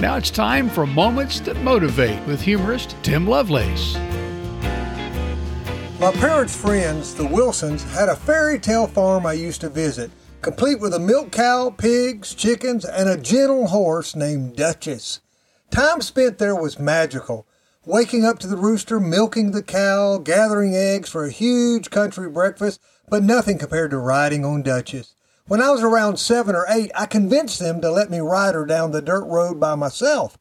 Now it's time for Moments That Motivate with humorist Tim Lovelace. My parents' friends, the Wilsons, had a fairy tale farm I used to visit, complete with a milk cow, pigs, chickens, and a gentle horse named Duchess. Time spent there was magical. Waking up to the rooster, milking the cow, gathering eggs for a huge country breakfast, but nothing compared to riding on Duchess. When I was around seven or eight, I convinced them to let me ride her down the dirt road by myself.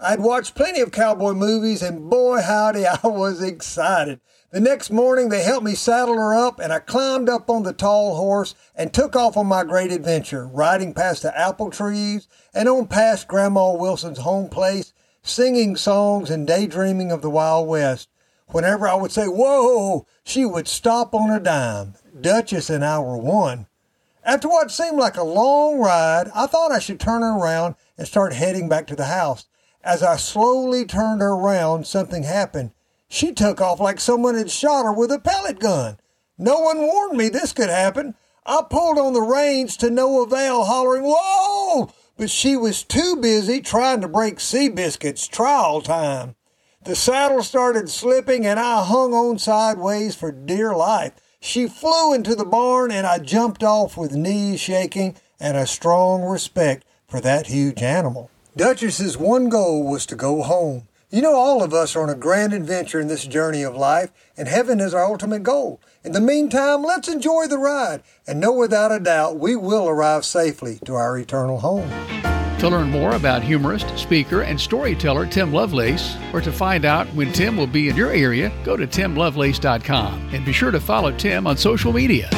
I'd watched plenty of cowboy movies, and boy, howdy, I was excited. The next morning, they helped me saddle her up, and I climbed up on the tall horse and took off on my great adventure, riding past the apple trees and on past Grandma Wilson's home place, singing songs and daydreaming of the Wild West. Whenever I would say, Whoa, she would stop on a dime. Duchess and I were one. After what seemed like a long ride, I thought I should turn her around and start heading back to the house. As I slowly turned her around, something happened. She took off like someone had shot her with a pellet gun. No one warned me this could happen. I pulled on the reins to no avail, hollering, Whoa! But she was too busy trying to break Seabiscuit's trial time. The saddle started slipping and I hung on sideways for dear life. She flew into the barn and I jumped off with knees shaking and a strong respect for that huge animal. Duchess's one goal was to go home. You know, all of us are on a grand adventure in this journey of life, and heaven is our ultimate goal. In the meantime, let's enjoy the ride and know without a doubt we will arrive safely to our eternal home. To learn more about humorist, speaker, and storyteller Tim Lovelace, or to find out when Tim will be in your area, go to timlovelace.com and be sure to follow Tim on social media.